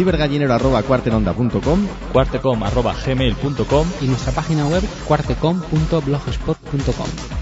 cibergallinero.cuartenonda.com, cuartecom.gmail.com y nuestra página web cuartecom.blogspot.com.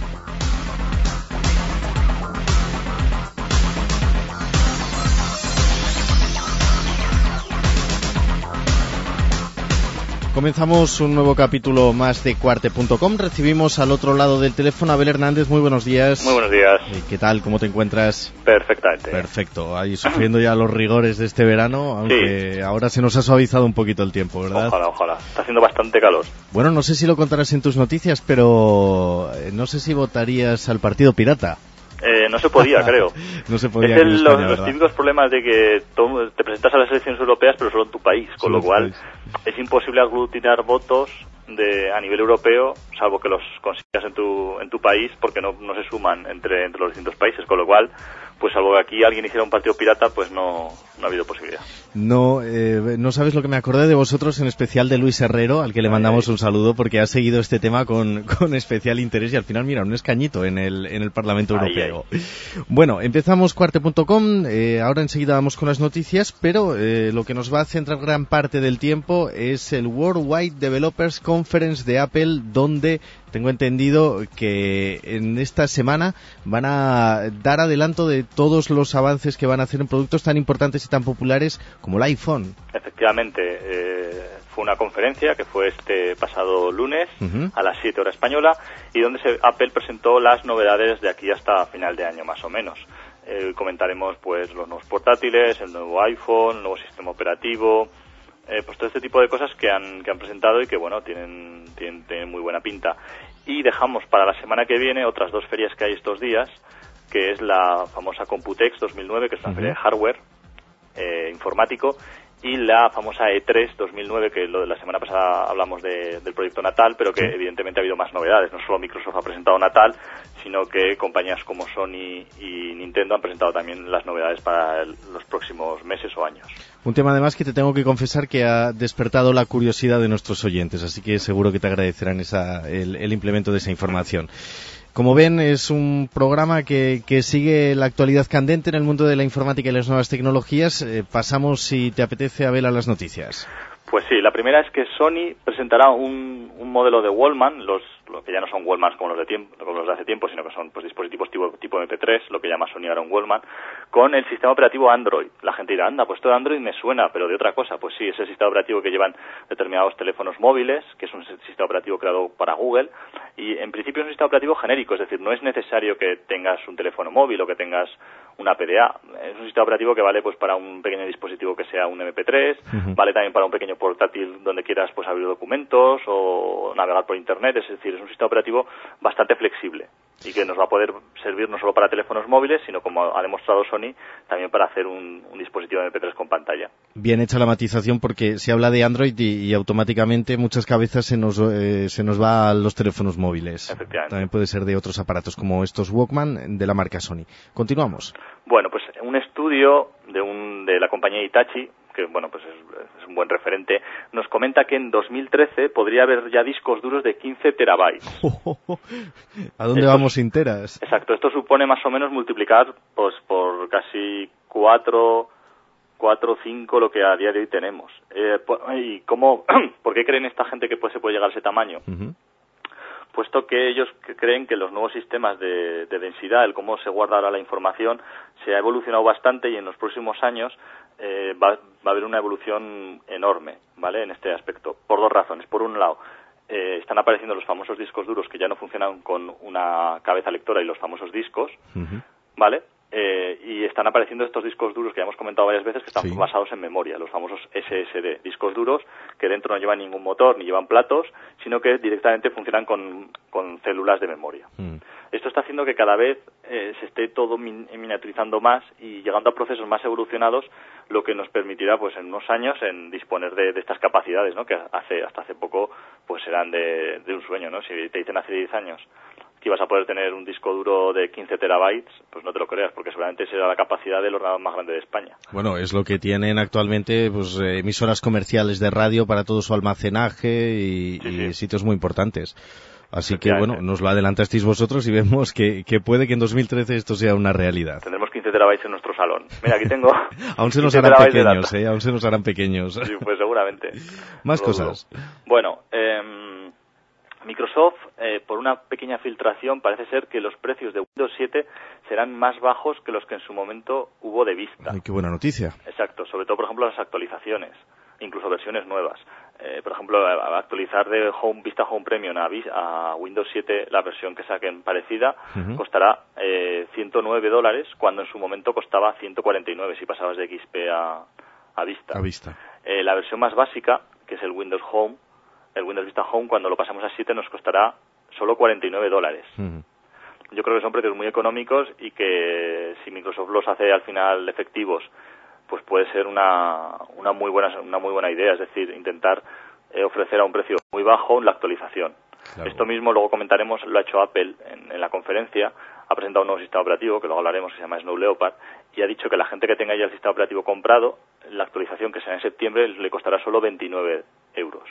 Comenzamos un nuevo capítulo más de cuarte.com. Recibimos al otro lado del teléfono a Abel Hernández. Muy buenos días. Muy buenos días. Eh, ¿Qué tal? ¿Cómo te encuentras? Perfectamente. Perfecto. Ahí sufriendo ya los rigores de este verano, aunque ahora se nos ha suavizado un poquito el tiempo, ¿verdad? Ojalá, ojalá. Está haciendo bastante calor. Bueno, no sé si lo contarás en tus noticias, pero eh, no sé si votarías al Partido Pirata. Eh, no se podía, creo. no se podía. Es el, los, los, típicos problemas de que te presentas a las elecciones europeas, pero solo en tu país, con Solo lo cual país. es imposible aglutinar votos de a nivel europeo, salvo que los consigas en tu en tu país, porque no, no se suman entre entre los distintos países, con lo cual, pues salvo que aquí alguien hiciera un partido pirata, pues no, no ha habido posibilidad. No, eh, no sabes lo que me acordé de vosotros, en especial de Luis Herrero, al que le mandamos un saludo porque ha seguido este tema con, con especial interés y al final, mira, un escañito en el, en el Parlamento Ahí, Europeo. Bueno, empezamos cuarte.com, eh, ahora enseguida vamos con las noticias, pero eh, lo que nos va a centrar gran parte del tiempo es el Worldwide Developers Conference de Apple, donde tengo entendido que en esta semana van a dar adelanto de todos los avances que van a hacer en productos tan importantes y tan populares como el iPhone. Efectivamente, eh, fue una conferencia que fue este pasado lunes a las 7 horas española y donde se- Apple presentó las novedades de aquí hasta final de año más o menos. Eh, comentaremos pues los nuevos portátiles, el nuevo iPhone, el nuevo sistema operativo, eh, pues todo este tipo de cosas que han, que han presentado y que bueno tienen, tienen, tienen muy buena pinta. Y dejamos para la semana que viene otras dos ferias que hay estos días, que es la famosa Computex 2009, que es una feria de hardware eh, informático, y la famosa E3 2009, que lo de la semana pasada hablamos de- del proyecto Natal, pero que evidentemente ha habido más novedades. No solo Microsoft ha presentado Natal, sino que compañías como Sony y Nintendo han presentado también las novedades para el- los próximos meses o años. Un tema además que te tengo que confesar que ha despertado la curiosidad de nuestros oyentes, así que seguro que te agradecerán esa, el, el implemento de esa información. Como ven, es un programa que, que sigue la actualidad candente en el mundo de la informática y las nuevas tecnologías. Eh, pasamos, si te apetece, a ver a las noticias. Pues sí, la primera es que Sony presentará un, un modelo de Wallman, los, lo que ya no son Wallmans como los de tiempo, como los de hace tiempo, sino que son pues, dispositivos tipo, tipo MP3, lo que llama Sony ahora un Wallman, con el sistema operativo Android. La gente dirá, anda, pues todo Android me suena, pero de otra cosa. Pues sí, es el sistema operativo que llevan determinados teléfonos móviles, que es un sistema operativo creado para Google, y en principio es un sistema operativo genérico, es decir, no es necesario que tengas un teléfono móvil o que tengas una PDA. Es un sistema operativo que vale pues para un pequeño dispositivo que sea un MP3, Ujú. vale también para un pequeño portátil donde quieras pues abrir documentos o navegar por internet, es decir, es un sistema operativo bastante flexible y que nos va a poder servir no solo para teléfonos móviles, sino como ha demostrado Sony, también para hacer un, un dispositivo MP3 con pantalla. Bien hecha la matización porque se habla de Android y, y automáticamente muchas cabezas se nos, eh, se nos va a los teléfonos móviles. Efectivamente. También puede ser de otros aparatos como estos Walkman de la marca Sony. Continuamos. Bueno, pues un estudio de, un, de la compañía Itachi, que bueno, pues es, es un buen referente, nos comenta que en 2013 podría haber ya discos duros de 15 terabytes. ¿A dónde vamos sin teras? Exacto, esto supone más o menos multiplicar pues por casi cuatro, cuatro o cinco lo que a día de hoy tenemos. Eh, ¿Y cómo, por qué creen esta gente que pues, se puede llegar a ese tamaño? Ujú. Puesto que ellos creen que los nuevos sistemas de, de densidad, el cómo se guarda ahora la información, se ha evolucionado bastante y en los próximos años eh, va, va a haber una evolución enorme, ¿vale? En este aspecto, por dos razones. Por un lado, eh, están apareciendo los famosos discos duros que ya no funcionan con una cabeza lectora y los famosos discos. ¿vale? Eh, y están apareciendo estos discos duros que ya hemos comentado varias veces que están Sí. basados en memoria, los famosos SSD, discos duros que dentro no llevan ningún motor ni llevan platos, sino que directamente funcionan con, con células de memoria. Mm. Esto está haciendo que cada vez eh, se esté todo min- miniaturizando más y llegando a procesos más evolucionados, lo que nos permitirá, pues, en unos años, en disponer de, de estas capacidades, ¿no? Que hace hasta hace poco, pues, eran de, de un sueño, ¿no? Si te dicen hace 10 años que ibas a poder tener un disco duro de 15 terabytes, pues no te lo creas, porque seguramente será la capacidad del ordenador más grande de España. Bueno, es lo que tienen actualmente pues, eh, emisoras comerciales de radio para todo su almacenaje y, Sí, y sí. sitios muy importantes. Así que bueno, nos lo adelantasteis vosotros y vemos que, que, puede que en 2013 esto sea una realidad. Tendremos 15 terabytes en nuestro salón. Mira, aquí tengo. aún se nos harán pequeños, ¿eh? Aún se nos harán pequeños. sí, pues seguramente. Más cosas. Bueno, eh, Microsoft, eh, por una pequeña filtración, parece ser que los precios de Windows 7 serán más bajos que los que en su momento hubo de vista. Ay, qué buena noticia. Exacto, sobre todo, por ejemplo, las actualizaciones, incluso versiones nuevas. Eh, por ejemplo, actualizar de Home Vista Home Premium a, Windows 7 la versión que saquen parecida costará eh, 109 dólares cuando en su momento costaba 149 si pasabas de XP a, a Vista. A Vista. Eh, la versión más básica, que es el Windows Home, el Windows Vista Home cuando lo pasamos a 7 nos costará solo 49 dólares. Yo creo que son precios muy económicos y que si Microsoft los hace al final efectivos, pues puede ser una, una muy buena una muy buena idea, es decir, intentar eh, ofrecer a un precio muy bajo la actualización. Esto mismo luego comentaremos, lo ha hecho Apple en, en, la conferencia, ha presentado un nuevo sistema operativo, que luego hablaremos, que se llama Snow Leopard, y ha dicho que la gente que tenga ya el sistema operativo comprado, la actualización que será en septiembre le costará solo 29 euros.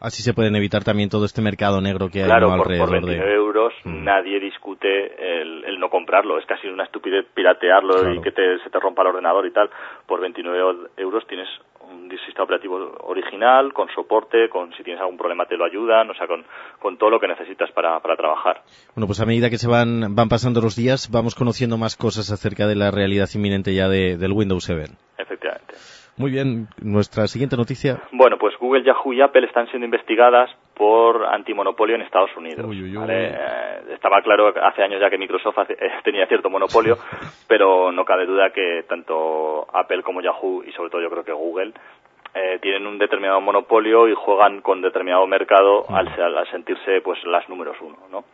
Así se pueden evitar también todo este mercado negro que hay alrededor por, por 29 euros mm. nadie discute el, no comprarlo. Es casi una estupidez piratearlo y que se te rompa el ordenador y tal. Por 29 euros tienes un sistema operativo original, con soporte, con si tienes algún problema te lo ayudan, o sea, con, con todo lo que necesitas para, para trabajar. Bueno, pues a medida que se van, van pasando los días, vamos conociendo más cosas acerca de la realidad inminente ya de, del Windows 7. Muy bien, nuestra siguiente noticia. Bueno, pues Google, Yahoo y Apple están siendo investigadas por antimonopolio en Estados Unidos. Eh, estaba claro hace años ya que Microsoft eh, tenía cierto monopolio, pero no cabe duda que tanto Apple como Yahoo y sobre todo yo creo que Google eh, tienen un determinado monopolio y juegan con determinado mercado al, al, sentirse pues las números uno, ¿no?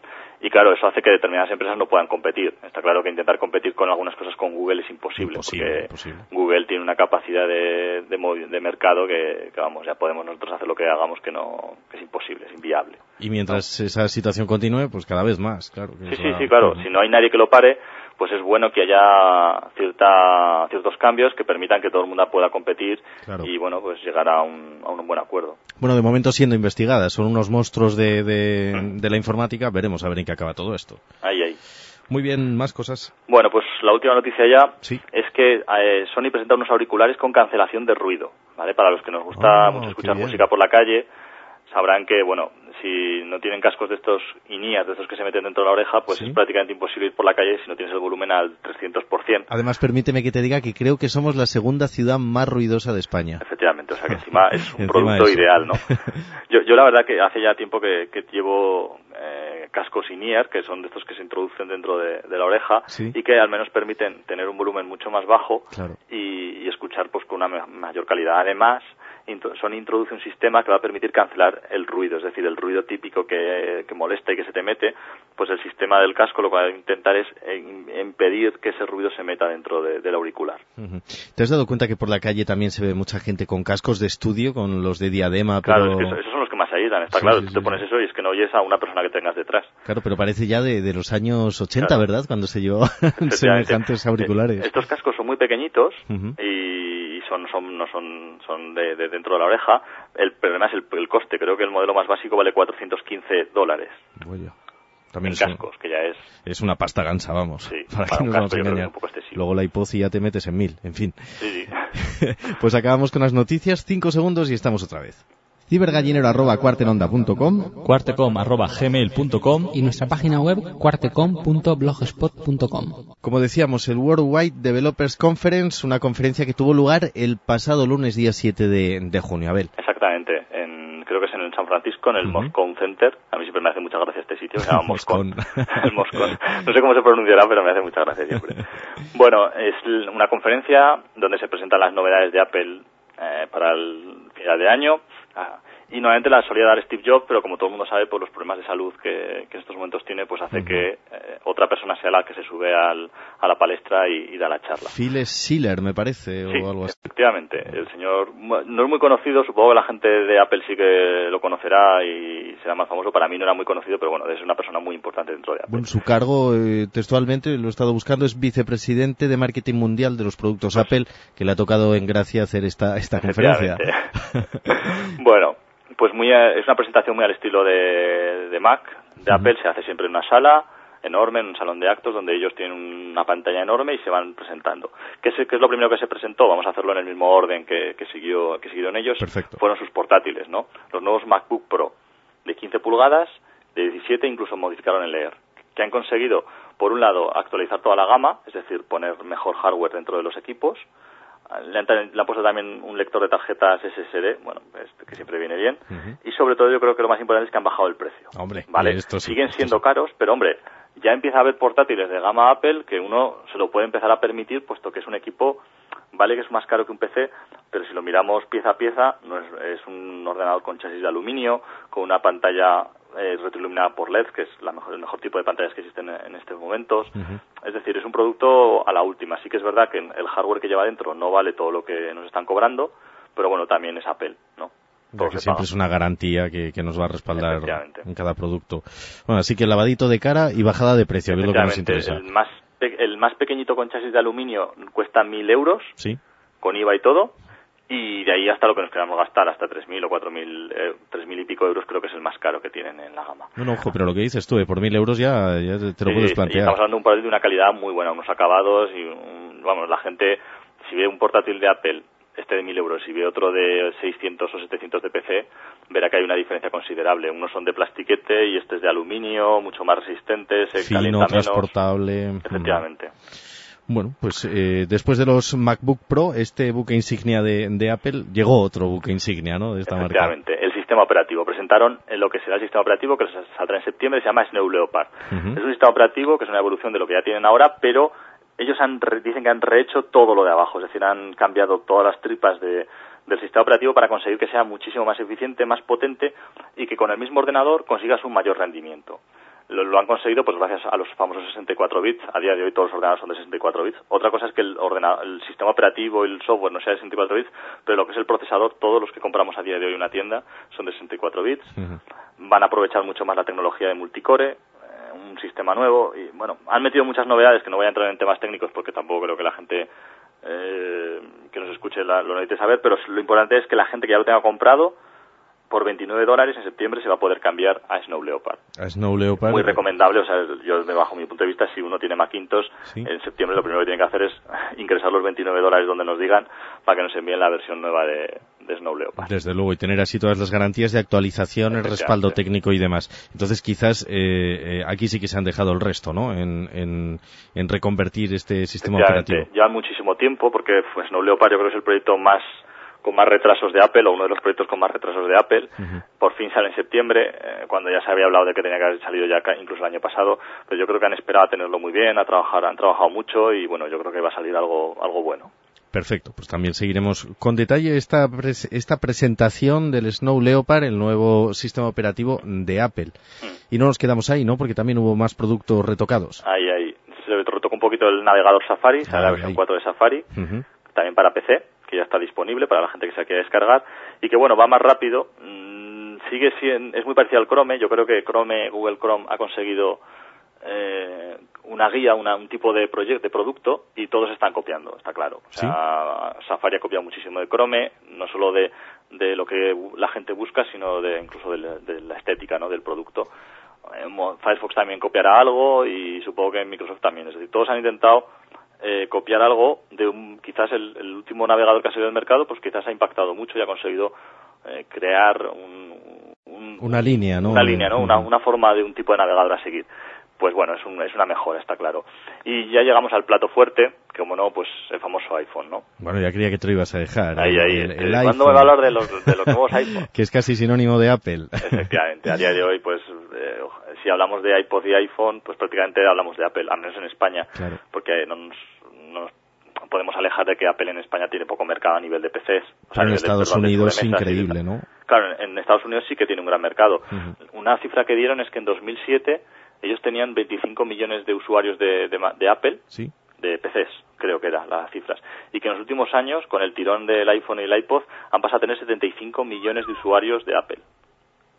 Y claro, eso hace que determinadas empresas no puedan competir. Está claro que intentar competir con algunas cosas con Google es imposible, porque Google tiene una capacidad de, de, mercado que, vamos, ya podemos nosotros hacer lo que hagamos que no que es imposible, es inviable. Y mientras esa situación continúe, pues cada vez más, claro. sí, sí, sí, claro. Si no hay nadie que lo pare, pues es bueno que haya cierta, ciertos cambios que permitan que todo el mundo pueda competir y bueno, pues llegar a un, a un buen acuerdo. Bueno, de momento siendo investigadas, son unos monstruos de, de, la informática, veremos a ver en qué acaba todo esto. Ahí, ahí. Muy bien, más cosas. Bueno, pues la última noticia ya es que eh, Sony presenta unos auriculares con cancelación de ruido, ¿vale? Para los que nos gusta ah, mucho escuchar música por la calle, sabrán que, bueno, si no tienen cascos de estos inías, de estos que se meten dentro de la oreja, pues es prácticamente imposible ir por la calle si no tienes el volumen al 300%. Además, permíteme que te diga que creo que somos la segunda ciudad más ruidosa de España. Efectivamente, o sea que encima es un producto ideal, ¿no? Yo, yo la verdad que hace ya tiempo que, que llevo eh, cascos in-ear, que son de estos que se introducen dentro de, la oreja y que al menos permiten tener un volumen mucho más bajo y, y, escuchar pues con una mayor calidad. Además, Sony introduce un sistema que va a permitir cancelar el ruido, es decir, el ruido típico que, molesta y que se te mete, pues el sistema del casco lo que va a intentar es impedir que ese ruido se meta dentro del auricular. ¿Te has dado cuenta que por la calle también se ve mucha gente con cascos de estudio, con los de diadema? Claro, es que esos son los que más ayudan, está claro, tú te pones eso y es que no oyes a una persona que tengas detrás. Claro, pero parece ya de, los años 80, ¿verdad? Cuando se llevó semejantes auriculares. Estos cascos son muy pequeñitos y son, son, no son, son de dentro de la oreja. El problema es el, coste. Creo que el modelo más básico vale 415 dólares. También en cascos, que ya es... Es una pasta gansa, vamos. Sí, para, que nos vamos a engañar. Luego la hipoci ya te metes en mil, en fin. Sí, sí. pues acabamos con las noticias, cinco segundos y estamos otra vez cibergallinero arroba cuartenonda.com cuartecom arroba gmail.com y nuestra página web cuartecom.blogspot.com Como decíamos, el Worldwide Developers Conference, una conferencia que tuvo lugar el pasado lunes día 7 de, junio. Abel. Exactamente, en, creo que es en San Francisco, en el Moscone Center. A mí siempre me hace mucha gracia este sitio, se llama Moscone. el Moscone. No sé cómo se pronunciará, pero me hace mucha gracia siempre. bueno, es una conferencia donde se presentan las novedades de Apple eh, para el final de año Ah, y nuevamente la solía dar Steve Jobs, pero como todo el mundo sabe, por los problemas de salud que, en estos momentos tiene, pues hace que eh, otra persona sea la que se sube al, a la palestra y, da la charla. Phil Schiller, me parece, o algo así. efectivamente. El señor no es muy conocido, supongo que la gente de Apple sí que lo conocerá y será más famoso. Para mí no era muy conocido, pero bueno, es una persona muy importante dentro de Apple. Bueno, su cargo, eh, textualmente, lo he estado buscando, es vicepresidente de marketing mundial de los productos pues Apple, que le ha tocado en gracia hacer esta, esta conferencia. bueno, Pues muy, es una presentación muy al estilo de, de Mac, de Apple, se hace siempre en una sala enorme, en un salón de actos donde ellos tienen una pantalla enorme y se van presentando. ¿Qué es, qué es lo primero que se presentó? Vamos a hacerlo en el mismo orden que, que, siguió, que siguieron ellos. Perfecto. Fueron sus portátiles, ¿no? Los nuevos MacBook Pro de 15 pulgadas, de 17 incluso modificaron el Air, que han conseguido, por un lado, actualizar toda la gama, es decir, poner mejor hardware dentro de los equipos, le han, le han, puesto también un lector de tarjetas SSD, bueno, que siempre viene bien. Uh -huh. Y sobre todo yo creo que lo más importante es que han bajado el precio. Hombre, ¿vale? Esto sí, Siguen esto siendo sí. caros, pero hombre, ya empieza a haber portátiles de gama Apple que uno se lo puede empezar a permitir, puesto que es un equipo, vale que es más caro que un PC, pero si lo miramos pieza a pieza, no es, es un ordenador con chasis de aluminio, con una pantalla eh, retroiluminada por LED, que es la mejor, el mejor tipo de pantallas que existen en, estos momentos. Uh -huh. Es decir, es un producto a la última. Sí que es verdad que el hardware que lleva dentro no vale todo lo que nos están cobrando, pero bueno, también es Apple, ¿no? Todo que siempre paga. es una garantía que, que, nos va a respaldar en cada producto. Bueno, así que lavadito de cara y bajada de precio, es lo que nos interesa. El más, el más pequeñito con chasis de aluminio cuesta mil euros, ¿Sí? con IVA y todo, y de ahí hasta lo que nos queramos gastar, hasta 3.000 o 4.000, eh, 3.000 y pico euros creo que es el más caro que tienen en la gama. No, no, ojo, pero lo que dices tú, eh, por 1.000 euros ya, ya te lo sí, puedes plantear. estamos hablando de un portátil de una calidad muy buena, unos acabados y, un, vamos, la gente, si ve un portátil de Apple, este de 1.000 euros, y ve otro de 600 o 700 de PC, verá que hay una diferencia considerable. Unos son de plastiquete y este es de aluminio, mucho más resistente, se Fino, calienta transportable. menos. Efectivamente. Bueno, pues eh, después de los MacBook Pro, este buque insignia de, de, Apple, llegó otro buque insignia, ¿no? De esta marca. el sistema operativo. Presentaron lo que será el sistema operativo que saldrá en septiembre, se llama Snow Leopard. Uh -huh. Es un sistema operativo que es una evolución de lo que ya tienen ahora, pero ellos han, dicen que han rehecho todo lo de abajo, es decir, han cambiado todas las tripas de, del sistema operativo para conseguir que sea muchísimo más eficiente, más potente y que con el mismo ordenador consigas un mayor rendimiento. Lo, lo, han conseguido pues gracias a los famosos 64 bits. A día de hoy todos los ordenadores son de 64 bits. Otra cosa es que el, ordenador, el sistema operativo y el software no sea de 64 bits, pero lo que es el procesador, todos los que compramos a día de hoy en una tienda son de 64 bits. Uh -huh. Van a aprovechar mucho más la tecnología de multicore, eh, un sistema nuevo y bueno, han metido muchas novedades que no voy a entrar en temas técnicos porque tampoco creo que la gente eh, que nos escuche la, lo necesite saber, pero lo importante es que la gente que ya lo tenga comprado por 29 dólares en septiembre se va a poder cambiar a Snow Leopard. A Snow Leopard. Muy recomendable, o sea, yo bajo mi punto de vista, si uno tiene Macintosh, ¿Sí? en septiembre lo primero que tiene que hacer es ingresar los 29 dólares donde nos digan para que nos envíen la versión nueva de, de Snow Leopard. Desde luego, y tener así todas las garantías de actualización, el respaldo técnico y demás. Entonces, quizás eh, eh, aquí sí que se han dejado el resto, ¿no? En, en, en reconvertir este sistema operativo. Ya muchísimo tiempo, porque pues, Snow Leopard yo creo que es el proyecto más con más retrasos de Apple, o uno de los proyectos con más retrasos de Apple. Uh -huh. Por fin sale en septiembre, eh, cuando ya se había hablado de que tenía que haber salido ya incluso el año pasado, pero yo creo que han esperado a tenerlo muy bien, a trabajar, han trabajado mucho y bueno, yo creo que va a salir algo, algo bueno. Perfecto, pues también seguiremos con detalle esta, pres esta presentación del Snow Leopard, el nuevo sistema operativo de Apple. Mm. Y no nos quedamos ahí, ¿no? Porque también hubo más productos retocados. Ahí, ahí. Se retocó un poquito el navegador Safari, ah, la versión ahí. 4 de Safari, uh -huh. también para PC que ya está disponible para la gente que se quiera descargar y que bueno va más rápido. Mmm, sigue siendo es muy parecido al Chrome yo creo que Chrome Google Chrome ha conseguido eh, una guía una, un tipo de proyecto de producto y todos están copiando está claro. O sea ¿Sí? Safari ha copiado muchísimo de Chrome no solo de, de lo que la gente busca sino de incluso de la, de la estética no del producto. Eh, Firefox también copiará algo y supongo que Microsoft también. Es decir todos han intentado eh, copiar algo de un, quizás el, el, último navegador que ha salido del mercado, pues quizás ha impactado mucho y ha conseguido eh, crear un, un, una línea, ¿no? Una línea, ¿no? Una, una, forma de un tipo de navegador a seguir. Pues bueno, es, un, es una mejora, está claro. Y ya llegamos al plato fuerte, que como no, pues el famoso iPhone, ¿no? Bueno, ya creía que te lo ibas a dejar. Ahí, ahí. El, el ¿Cuándo me va a hablar de los, de los nuevos iPhone? que es casi sinónimo de Apple. Efectivamente, a día de hoy, pues eh, si hablamos de iPod y iPhone, pues prácticamente hablamos de Apple, al menos en España, claro. porque no nos, no nos podemos alejar de que Apple en España tiene poco mercado a nivel de PCs. O sea, en Estados de, perdón, Unidos es increíble, ¿no? Claro, en, en, Estados Unidos sí que tiene un gran mercado. Uh -huh. Una cifra que dieron es que en 2007 ellos tenían 25 millones de usuarios de, de, de Apple, ¿Sí? de PCs, creo que eran las cifras. Y que en los últimos años, con el tirón del iPhone y el iPod, han pasado a tener 75 millones de usuarios de Apple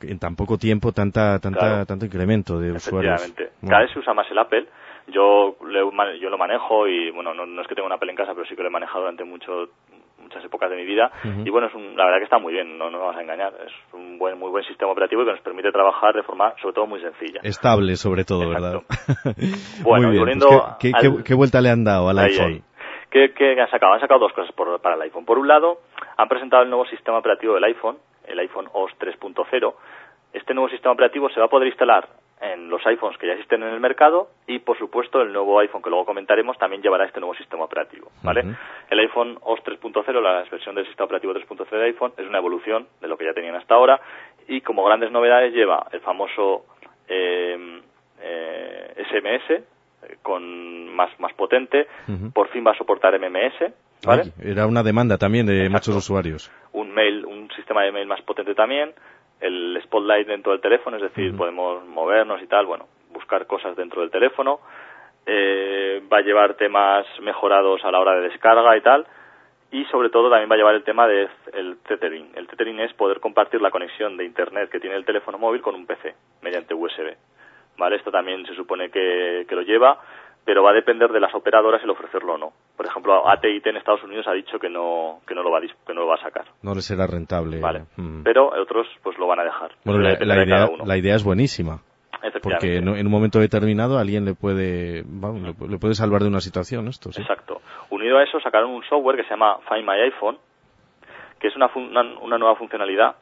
en tan poco tiempo tanta, tanta claro. tanto incremento de usuarios. Bueno. Cada vez se usa más el Apple. Yo, yo lo manejo y, bueno, no, no, es que tenga un Apple en casa, pero sí que lo he manejado durante mucho muchas épocas de mi vida y bueno, es la verdad que está muy bien, no, nos vamos a engañar, es un buen, muy buen sistema operativo y que nos permite trabajar de forma sobre todo muy sencilla. Estable sobre todo, ¿verdad? bueno, y pues ¿qué, vuelta le han dado al iPhone? ¿Qué, han sacado? Han sacado dos cosas para el iPhone. Por un lado, han presentado el nuevo sistema operativo del iPhone, el iPhone OS 3.0. Este nuevo sistema operativo se va a poder instalar en los iPhones que ya existen en el mercado y, por supuesto, el nuevo iPhone que luego comentaremos también llevará este nuevo sistema operativo, ¿vale? El iPhone OS 3.0, la versión del sistema operativo 3.0 de iPhone, es una evolución de lo que ya tenían hasta ahora y como grandes novedades lleva el famoso eh, eh, SMS con más, más potente, por fin va a soportar MMS, ¿vale? era una demanda también de muchos usuarios. Un mail, un sistema de mail más potente también, el spotlight dentro del teléfono, es decir, podemos movernos y tal, bueno, buscar cosas dentro del teléfono. Eh, va a llevar temas mejorados a la hora de descarga y tal. Y sobre todo también va a llevar el tema del el tethering. El tethering es poder compartir la conexión de internet que tiene el teléfono móvil con un PC mediante USB. ¿Vale? Esto también se supone que, que lo lleva pero va a depender de las operadoras el ofrecerlo o no. Por ejemplo, AT&T en Estados Unidos ha dicho que no que no lo va a, que no lo va a sacar. No le será rentable. Vale. Mm. Pero otros pues lo van a dejar. Bueno, la, idea, la, idea, es buenísima. Porque en, un momento determinado alguien le puede le, puede salvar de una situación esto. ¿sí? Exacto. Unido a eso sacaron un software que se llama Find My iPhone, que es una, una, nueva funcionalidad.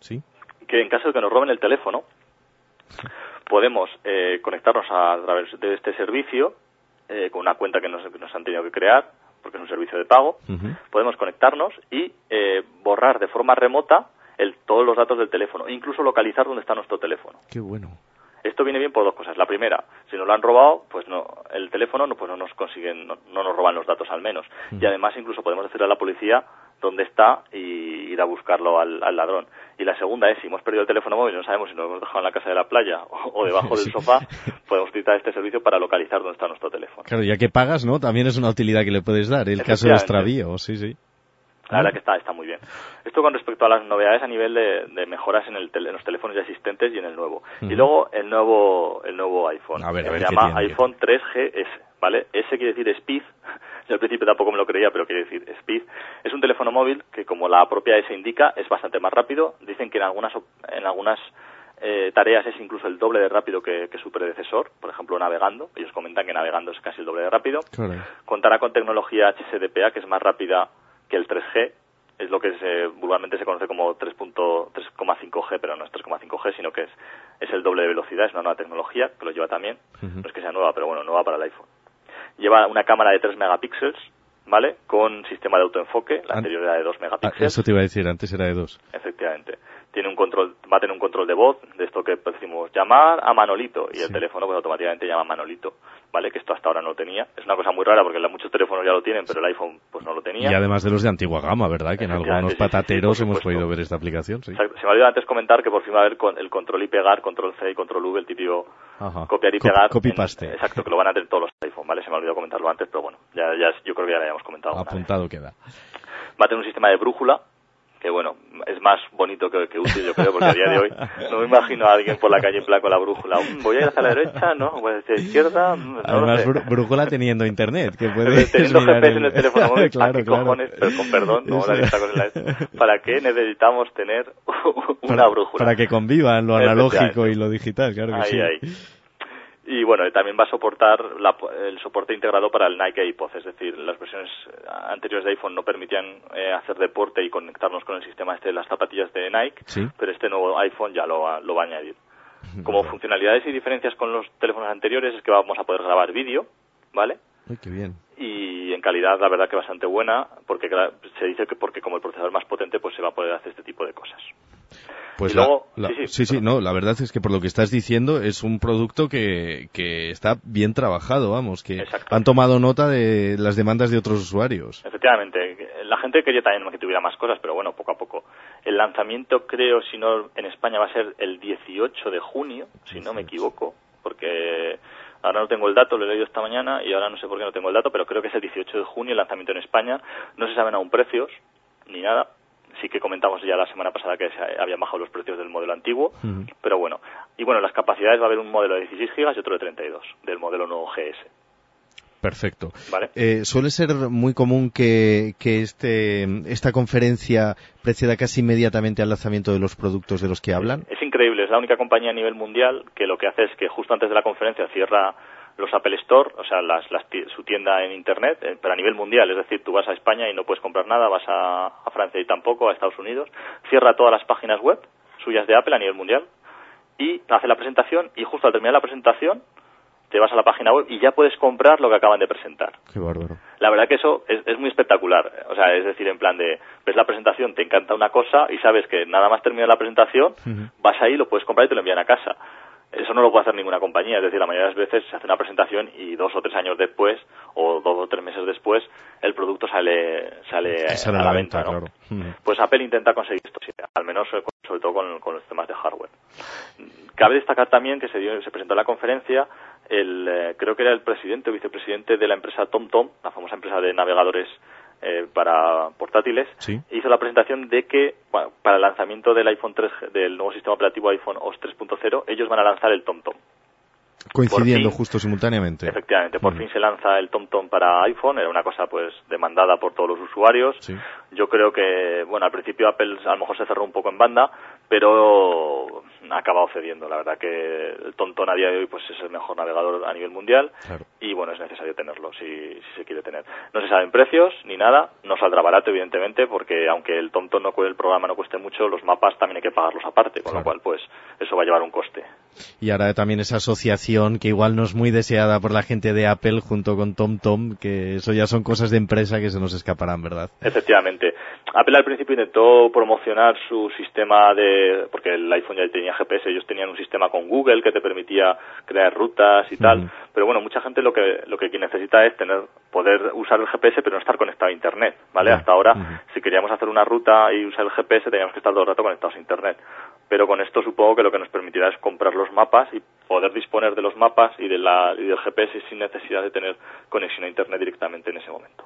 Sí. Que en caso de que nos roben el teléfono, podemos eh, conectarnos a través de este servicio eh, con una cuenta que nos, han tenido que crear, porque es un servicio de pago, podemos conectarnos y eh, borrar de forma remota el, todos los datos del teléfono, incluso localizar dónde está nuestro teléfono. Qué bueno. Esto viene bien por dos cosas. La primera, si nos lo han robado, pues no, el teléfono no, pues no nos consiguen, no, nos roban los datos al menos. Y además incluso podemos decirle a la policía dónde está y ir a buscarlo al, ladrón. Y la segunda es, si hemos perdido el teléfono móvil y no sabemos si lo hemos dejado en la casa de la playa o, debajo del sofá, podemos utilizar este servicio para localizar dónde está nuestro teléfono. Claro, ya que pagas, ¿no? También es una utilidad que le puedes dar, el caso de extravío, sí, sí. La verdad que está, está muy bien. Esto con respecto a las novedades a nivel de, mejoras en, el los teléfonos ya existentes y en el nuevo. Y luego el nuevo el nuevo iPhone, a ver, que se llama iPhone 3GS, ¿vale? S quiere decir Speed, yo al principio tampoco me lo creía, pero quiere decir Speed. Es un teléfono móvil que, como la propia S indica, es bastante más rápido. Dicen que en algunas, en algunas eh, tareas es incluso el doble de rápido que, su predecesor, por ejemplo, navegando. Ellos comentan que navegando es casi el doble de rápido. Contará con tecnología HSDPA, que es más rápida que el 3G. Es lo que se, vulgarmente se conoce como 3.5G, pero no es 3,5G, sino que es, es el doble de velocidad. Es una nueva tecnología que lo lleva también. No es que sea nueva, pero bueno, nueva para el iPhone lleva una cámara de 3 megapíxeles, ¿vale? Con sistema de autoenfoque, la anterior era de 2 megapíxeles. eso te iba a decir, antes era de 2. Efectivamente. Tiene un control, va a tener un control de voz, de esto que decimos llamar a Manolito, y el teléfono pues automáticamente llama a Manolito, ¿vale? Que esto hasta ahora no tenía. Es una cosa muy rara porque muchos teléfonos ya lo tienen, pero el iPhone pues no lo tenía. Y además de los de antigua gama, ¿verdad? Que en algunos patateros hemos podido ver esta aplicación, sí. Se me olvidó antes comentar que por fin va a haber el control y pegar, control C y control V, el típico copiar y pegar. copy paste. exacto, que lo van a tener todos los iPhone, ¿vale? Se me olvidó comentarlo antes, pero bueno, ya, ya yo creo que ya lo habíamos comentado. Apuntado queda. Va a tener un sistema de brújula, que bueno, es más bonito que, útil, yo creo, porque a día de hoy no me imagino a alguien por la calle en plan con la brújula. Mm, voy a ir hacia la derecha, ¿no? Voy a la izquierda. Mm, no Además, brújula teniendo internet, que puede Teniendo GPS en el teléfono móvil, claro, claro. cojones? Pero con perdón, no, la ¿Para qué necesitamos tener una brújula? Para que convivan lo analógico y lo digital, claro que sí. Ahí. Y bueno, también va a soportar el soporte integrado para el Nike iPod, es decir, las versiones anteriores de iPhone no permitían eh, hacer deporte y conectarnos con el sistema este de las zapatillas de Nike, pero este nuevo iPhone ya lo, va, lo va a añadir. Como funcionalidades y diferencias con los teléfonos anteriores es que vamos a poder grabar vídeo, ¿vale? qué bien. Y en calidad, la verdad que bastante buena, porque se dice que porque como el procesador más potente, pues se va a poder hacer este tipo de cosas. Pues sí, sí, no, la verdad es que por lo que estás diciendo es un producto que, que está bien trabajado, vamos, que han tomado nota de las demandas de otros usuarios. Efectivamente, la gente quería también que tuviera más cosas, pero bueno, poco a poco. El lanzamiento creo, si no, en España va a ser el 18 de junio, si no me equivoco, porque ahora no tengo el dato, lo he leído esta mañana y ahora no sé por qué no tengo el dato, pero creo que es el 18 de junio el lanzamiento en España. No se saben aún precios ni nada, sí que comentamos ya la semana pasada que se habían bajado los precios del modelo antiguo, pero bueno. Y bueno, las capacidades va a haber un modelo de 16 GB y otro de 32, del modelo nuevo GS. Perfecto. ¿Vale? Eh, suele ser muy común que, que este, esta conferencia preceda casi inmediatamente al lanzamiento de los productos de los que hablan. Es increíble, es la única compañía a nivel mundial que lo que hace es que justo antes de la conferencia cierra los Apple Store, o sea, las, las, su tienda en Internet, eh, pero a nivel mundial. Es decir, tú vas a España y no puedes comprar nada, vas a, a Francia y tampoco, a Estados Unidos. Cierra todas las páginas web suyas de Apple a nivel mundial y hace la presentación y justo al terminar la presentación te vas a la página web y ya puedes comprar lo que acaban de presentar. Qué bárbaro. La verdad que eso es, es, muy espectacular. O sea, es decir, en plan de, ves la presentación, te encanta una cosa y sabes que nada más termina la presentación, uh -huh. vas ahí, lo puedes comprar y te lo envían a casa. Eso no lo puede hacer ninguna compañía. Es decir, la mayoría de las veces se hace una presentación y dos o tres años después, o dos o tres meses después, el producto sale, sale, sale a la, la venta, venta. ¿no? claro. Pues Apple intenta conseguir esto, al menos eh, sobre todo con, con, los temas de hardware. Cabe destacar también que se, dio, se presentó en la conferencia el, eh, creo que era el presidente o vicepresidente de la empresa TomTom, la famosa empresa de navegadores eh, para portátiles, ¿Sí? hizo la presentación de que bueno, para el lanzamiento del iPhone 3, del nuevo sistema operativo iPhone OS 3.0, ellos van a lanzar el TomTom. Coincidiendo fin, justo simultáneamente. Efectivamente, por mm. fin se lanza el TomTom para iPhone, era una cosa pues demandada por todos los usuarios. Sí. Yo creo que, bueno, al principio Apple a lo mejor se cerró un poco en banda, pero ha acabado cediendo. La verdad que el TomTom a día de hoy pues es el mejor navegador a nivel mundial claro. y bueno, es necesario tenerlo si, si, se quiere tener. No se saben precios ni nada, no saldrá barato evidentemente porque aunque el TomTom no el programa no cueste mucho, los mapas también hay que pagarlos aparte, con claro. lo cual pues eso va a llevar un coste. Y ahora también esa asociación que igual no es muy deseada por la gente de Apple junto con TomTom, que eso ya son cosas de empresa que se nos escaparán, ¿verdad? Efectivamente. Apple al principio intentó promocionar su sistema de, porque el iPhone ya tenía GPS, ellos tenían un sistema con Google que te permitía crear rutas y tal, uh -huh. pero bueno, mucha gente lo que lo que necesita es tener poder usar el GPS pero no estar conectado a internet, ¿vale? Uh -huh. Hasta ahora uh -huh. si queríamos hacer una ruta y usar el GPS teníamos que estar todo el rato conectados a internet. Pero con esto supongo que lo que nos permitirá es comprar los mapas y poder disponer de los mapas y, de la, y del GPS sin necesidad de tener conexión a internet directamente en ese momento.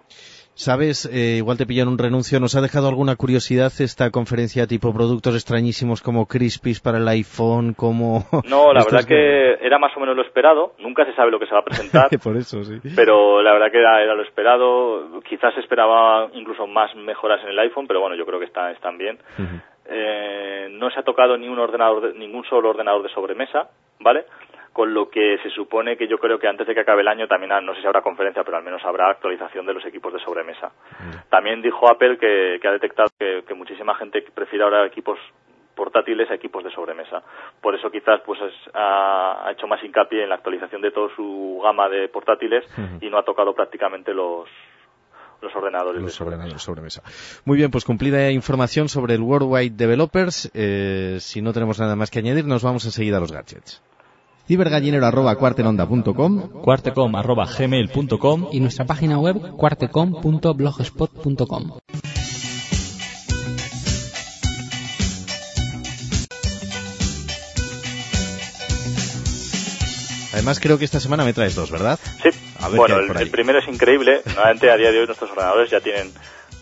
Sabes, eh, igual te pillan un renuncio, ¿nos ha dejado alguna curiosidad esta conferencia tipo productos extrañísimos como Crispies para el iPhone, como... No, la verdad que era más o menos lo esperado, nunca se sabe lo que se va a presentar. Por eso, sí. Pero la verdad que era, era, lo esperado, quizás se esperaba incluso más mejoras en el iPhone, pero bueno, yo creo que está, están bien. Uh -huh. Eh, no se ha tocado ni un ordenador, de, ningún solo ordenador de sobremesa, ¿vale? con lo que se supone que yo creo que antes de que acabe el año también, no sé si habrá conferencia, pero al menos habrá actualización de los equipos de sobremesa. También dijo Apple que, que ha detectado que, que, muchísima gente prefiere ahora equipos portátiles a equipos de sobremesa. Por eso quizás pues es, ha, ha, hecho más hincapié en la actualización de toda su gama de portátiles uh -huh. y no ha tocado prácticamente los los ordenadores. Los ordenadores sobremesa. Muy bien, pues cumplida información sobre el Worldwide Developers. Eh, si no tenemos nada más que añadir, nos vamos enseguida a los gadgets cibergallinero.cuartenonda.com cuartecom.gmail.com y nuestra página web cuartecom.blogspot.com Además creo que esta semana me traes dos, ¿verdad? Sí. bueno, el, el, primero es increíble. Normalmente a día de hoy nuestros ordenadores ya tienen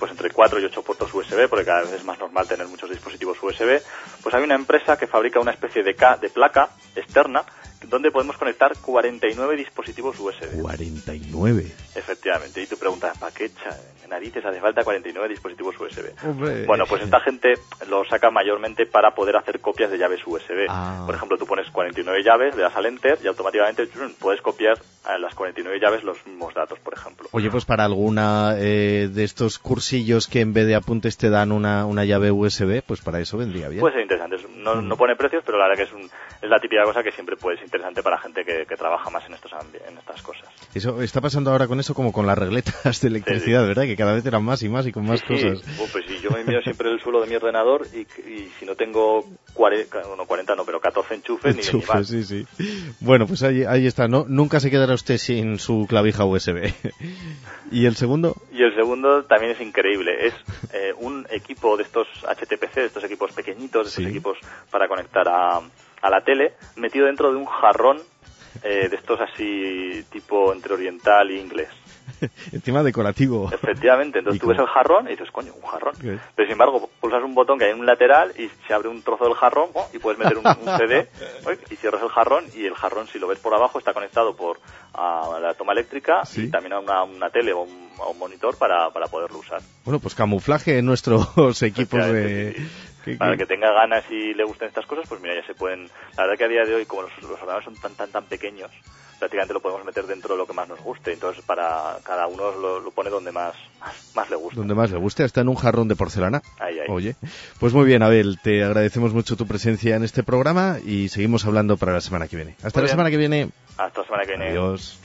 pues entre 4 y 8 puertos USB, porque cada vez es más normal tener muchos dispositivos USB. Pues hay una empresa que fabrica una especie de, de placa externa donde podemos conectar 49 dispositivos USB. 49. Efectivamente. Y tú preguntas, ¿para qué narices hace falta 49 dispositivos USB? Hombre. Bueno, pues esta gente lo saca mayormente para poder hacer copias de llaves USB. Ah. Por ejemplo, tú pones 49 llaves, le das al Enter y automáticamente puedes copiar a las 49 llaves los mismos datos, por ejemplo. Oye, pues para alguna eh, de estos cursillos que en vez de apuntes te dan una, una llave USB, pues para eso vendría bien. Puede ser interesante. No, mm. no pone precios, pero la verdad que es, un, es la típica cosa que siempre puede ser interesante para gente que, que trabaja más en, estos, en estas cosas. Eso está pasando ahora con eso como con las regletas de electricidad, sí, sí. ¿verdad? Que cada vez eran más y más y con más sí, cosas. Sí. Oh, pues sí, yo me miro siempre el suelo de mi ordenador y, y si no tengo 40, no 40 no, pero 14 enchufes, enchufes ni sí, sí. Bueno, pues ahí, ahí está. No, nunca se quedará usted sin su clavija USB. ¿Y el segundo? Y el segundo también es increíble. Es eh, un equipo de estos HTPC, de estos equipos pequeñitos, de estos equipos para conectar a, a la tele, metido dentro de un jarrón eh, de estos así tipo entre oriental e inglés. Encima decorativo. Efectivamente, entonces ¿Y tú ves el jarrón y dices, coño, un jarrón. Pero sin embargo, pulsas un botón que hay en un lateral y se abre un trozo del jarrón ¡oh! y puedes meter un, un CD y cierras el jarrón y el jarrón, si lo ves por abajo, está conectado por a la toma eléctrica Sí. y también a una, una tele o un, a un monitor para, para poderlo usar. Bueno, pues camuflaje en nuestros equipos de... Para que- el que tenga ganas y le gusten estas cosas, pues mira, ya se pueden... La verdad que a día de hoy, como los, los ordenadores son tan, tan, tan pequeños, prácticamente lo podemos meter dentro de lo que más nos guste. Entonces, para cada uno lo, lo pone donde más, más, más le gusta. Donde más le guste, hasta en un jarrón de porcelana. Ahí, ahí. Oye, pues muy bien, Abel, te agradecemos mucho tu presencia en este programa y seguimos hablando para la semana que viene. Hasta Muy la bien. semana que viene. Hasta la semana que viene. Adiós.